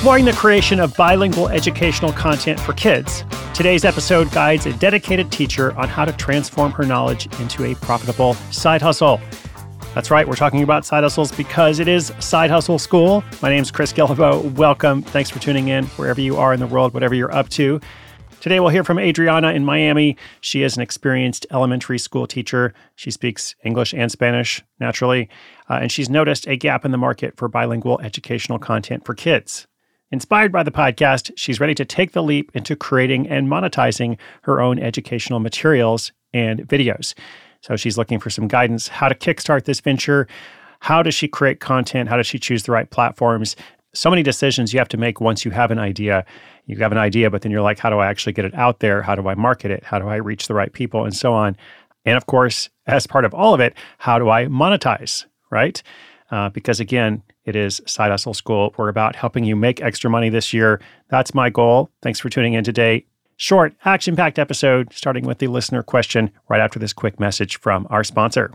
Exploring the creation of bilingual educational content for kids. Today's episode guides a dedicated teacher on how to transform her knowledge into a profitable side hustle. That's right, we're talking about side hustles because it is Side Hustle School. My name is Chris Guillebeau. Welcome. Thanks for tuning in wherever you are in the world, whatever you're up to. Today, we'll hear from Adriana in Miami. She is an experienced elementary school teacher. She speaks English and Spanish naturally, uh, and she's noticed a gap in the market for bilingual educational content for kids. Inspired by the podcast, she's ready to take the leap into creating and monetizing her own educational materials and videos. So she's looking for some guidance how to kickstart this venture. How does she create content? How does she choose the right platforms? So many decisions you have to make once you have an idea. You have an idea, but then you're like, how do I actually get it out there? How do I market it? How do I reach the right people? And so on. And of course, as part of all of it, how do I monetize? Right? Uh, because again, it is Side Hustle School. We're about helping you make extra money this year. That's my goal. Thanks for tuning in today. Short, action packed episode, starting with the listener question right after this quick message from our sponsor.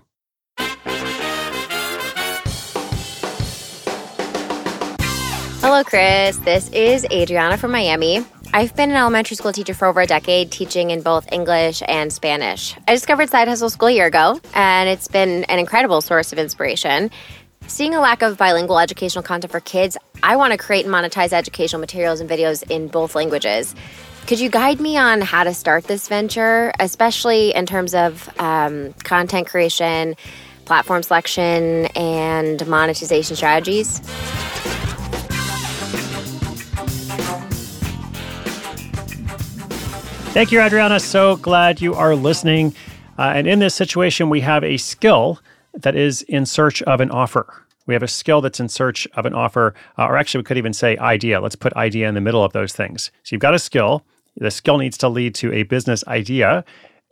Hello, Chris. This is Adriana from Miami. I've been an elementary school teacher for over a decade, teaching in both English and Spanish. I discovered Side Hustle School a year ago, and it's been an incredible source of inspiration. Seeing a lack of bilingual educational content for kids, I want to create and monetize educational materials and videos in both languages. Could you guide me on how to start this venture, especially in terms of um, content creation, platform selection, and monetization strategies? Thank you, Adriana. So glad you are listening. Uh, and in this situation, we have a skill that is in search of an offer. We have a skill that's in search of an offer, uh, or actually, we could even say idea. Let's put idea in the middle of those things. So you've got a skill. The skill needs to lead to a business idea,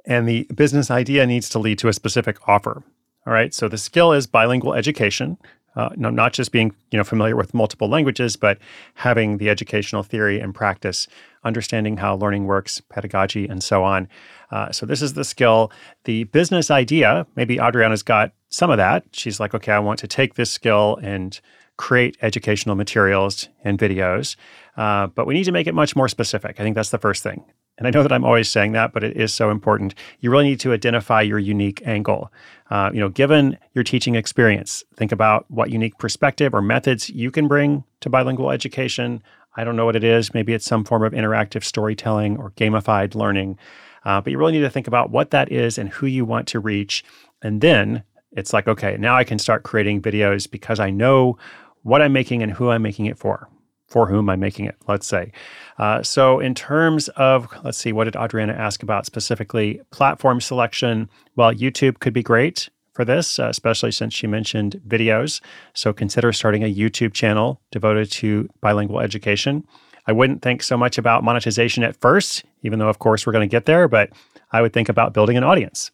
and the business idea needs to lead to a specific offer. All right. So the skill is bilingual education. Uh, no, not just being you know familiar with multiple languages, but having the educational theory and practice, understanding how learning works, pedagogy, and so on. Uh, so this is the skill. The business idea, maybe Adriana's got some of that. She's like, okay, I want to take this skill and create educational materials and videos, uh, but we need to make it much more specific. I think that's the first thing. And I know that I'm always saying that, but it is so important. You really need to identify your unique angle. Uh, you know, given your teaching experience, think about what unique perspective or methods you can bring to bilingual education. I don't know what it is. Maybe it's some form of interactive storytelling or gamified learning. Uh, but you really need to think about what that is and who you want to reach. And then it's like, okay, now I can start creating videos because I know what I'm making and who I'm making it for, for whom I'm making it, let's say. Uh, so, in terms of, let's see, what did Adriana ask about specifically? Platform selection. Well, YouTube could be great for this, uh, especially since she mentioned videos. So, consider starting a YouTube channel devoted to bilingual education. I wouldn't think so much about monetization at first, even though, of course, we're going to get there, but I would think about building an audience.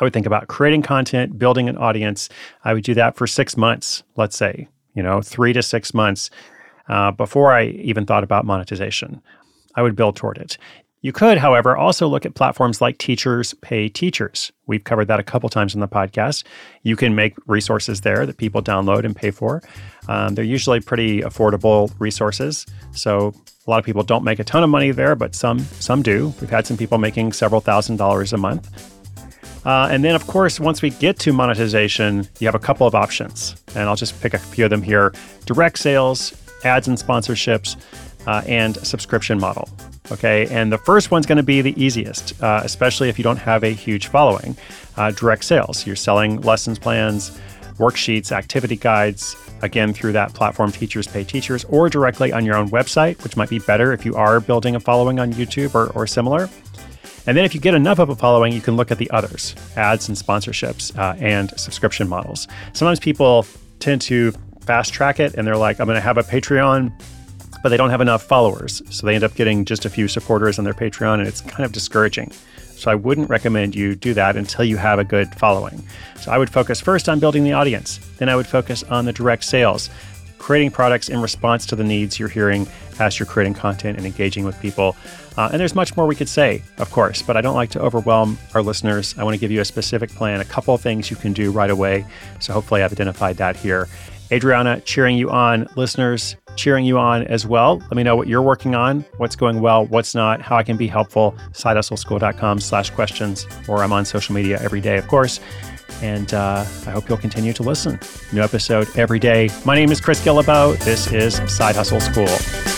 I would think about creating content, building an audience. I would do that for six months, let's say, you know, three to six months uh, before I even thought about monetization. I would build toward it. You could, however, also look at platforms like Teachers Pay Teachers. We've covered that a couple times in the podcast. You can make resources there that people download and pay for. Um, they're usually pretty affordable resources. So a lot of people don't make a ton of money there, but some some do. We've had some people making several thousand dollars a month. Uh, and then, of course, once we get to monetization, you have a couple of options. And I'll just pick a few of them here direct sales, ads and sponsorships, uh, and subscription model. Okay, and the first one's going to be the easiest, uh, especially if you don't have a huge following. Uh, direct sales. You're selling lessons plans, worksheets, activity guides, again through that platform Teachers Pay Teachers, or directly on your own website, which might be better if you are building a following on YouTube or, or similar. And then if you get enough of a following, you can look at the others ads and sponsorships uh, and subscription models. Sometimes people tend to fast track it and they're like, I'm going to have a Patreon, but they don't have enough followers. So they end up getting just a few supporters on their Patreon and it's kind of discouraging. So I wouldn't recommend you do that until you have a good following. So I would focus first on building the audience, then I would focus on the direct sales, creating products in response to the needs you're hearing as you're creating content and engaging with people. Uh, and there's much more we could say, of course, but I don't like to overwhelm our listeners. I want to give you a specific plan, a couple of things you can do right away. So hopefully I've identified that here. Adriana cheering you on, listeners cheering you on as well. Let me know what you're working on, what's going well, what's not, how I can be helpful. SideHustleSchool.com slash questions, or I'm on social media every day, of course. And uh, I hope you'll continue to listen. New episode every day. My name is Chris Guillebeau. This is Side Hustle School.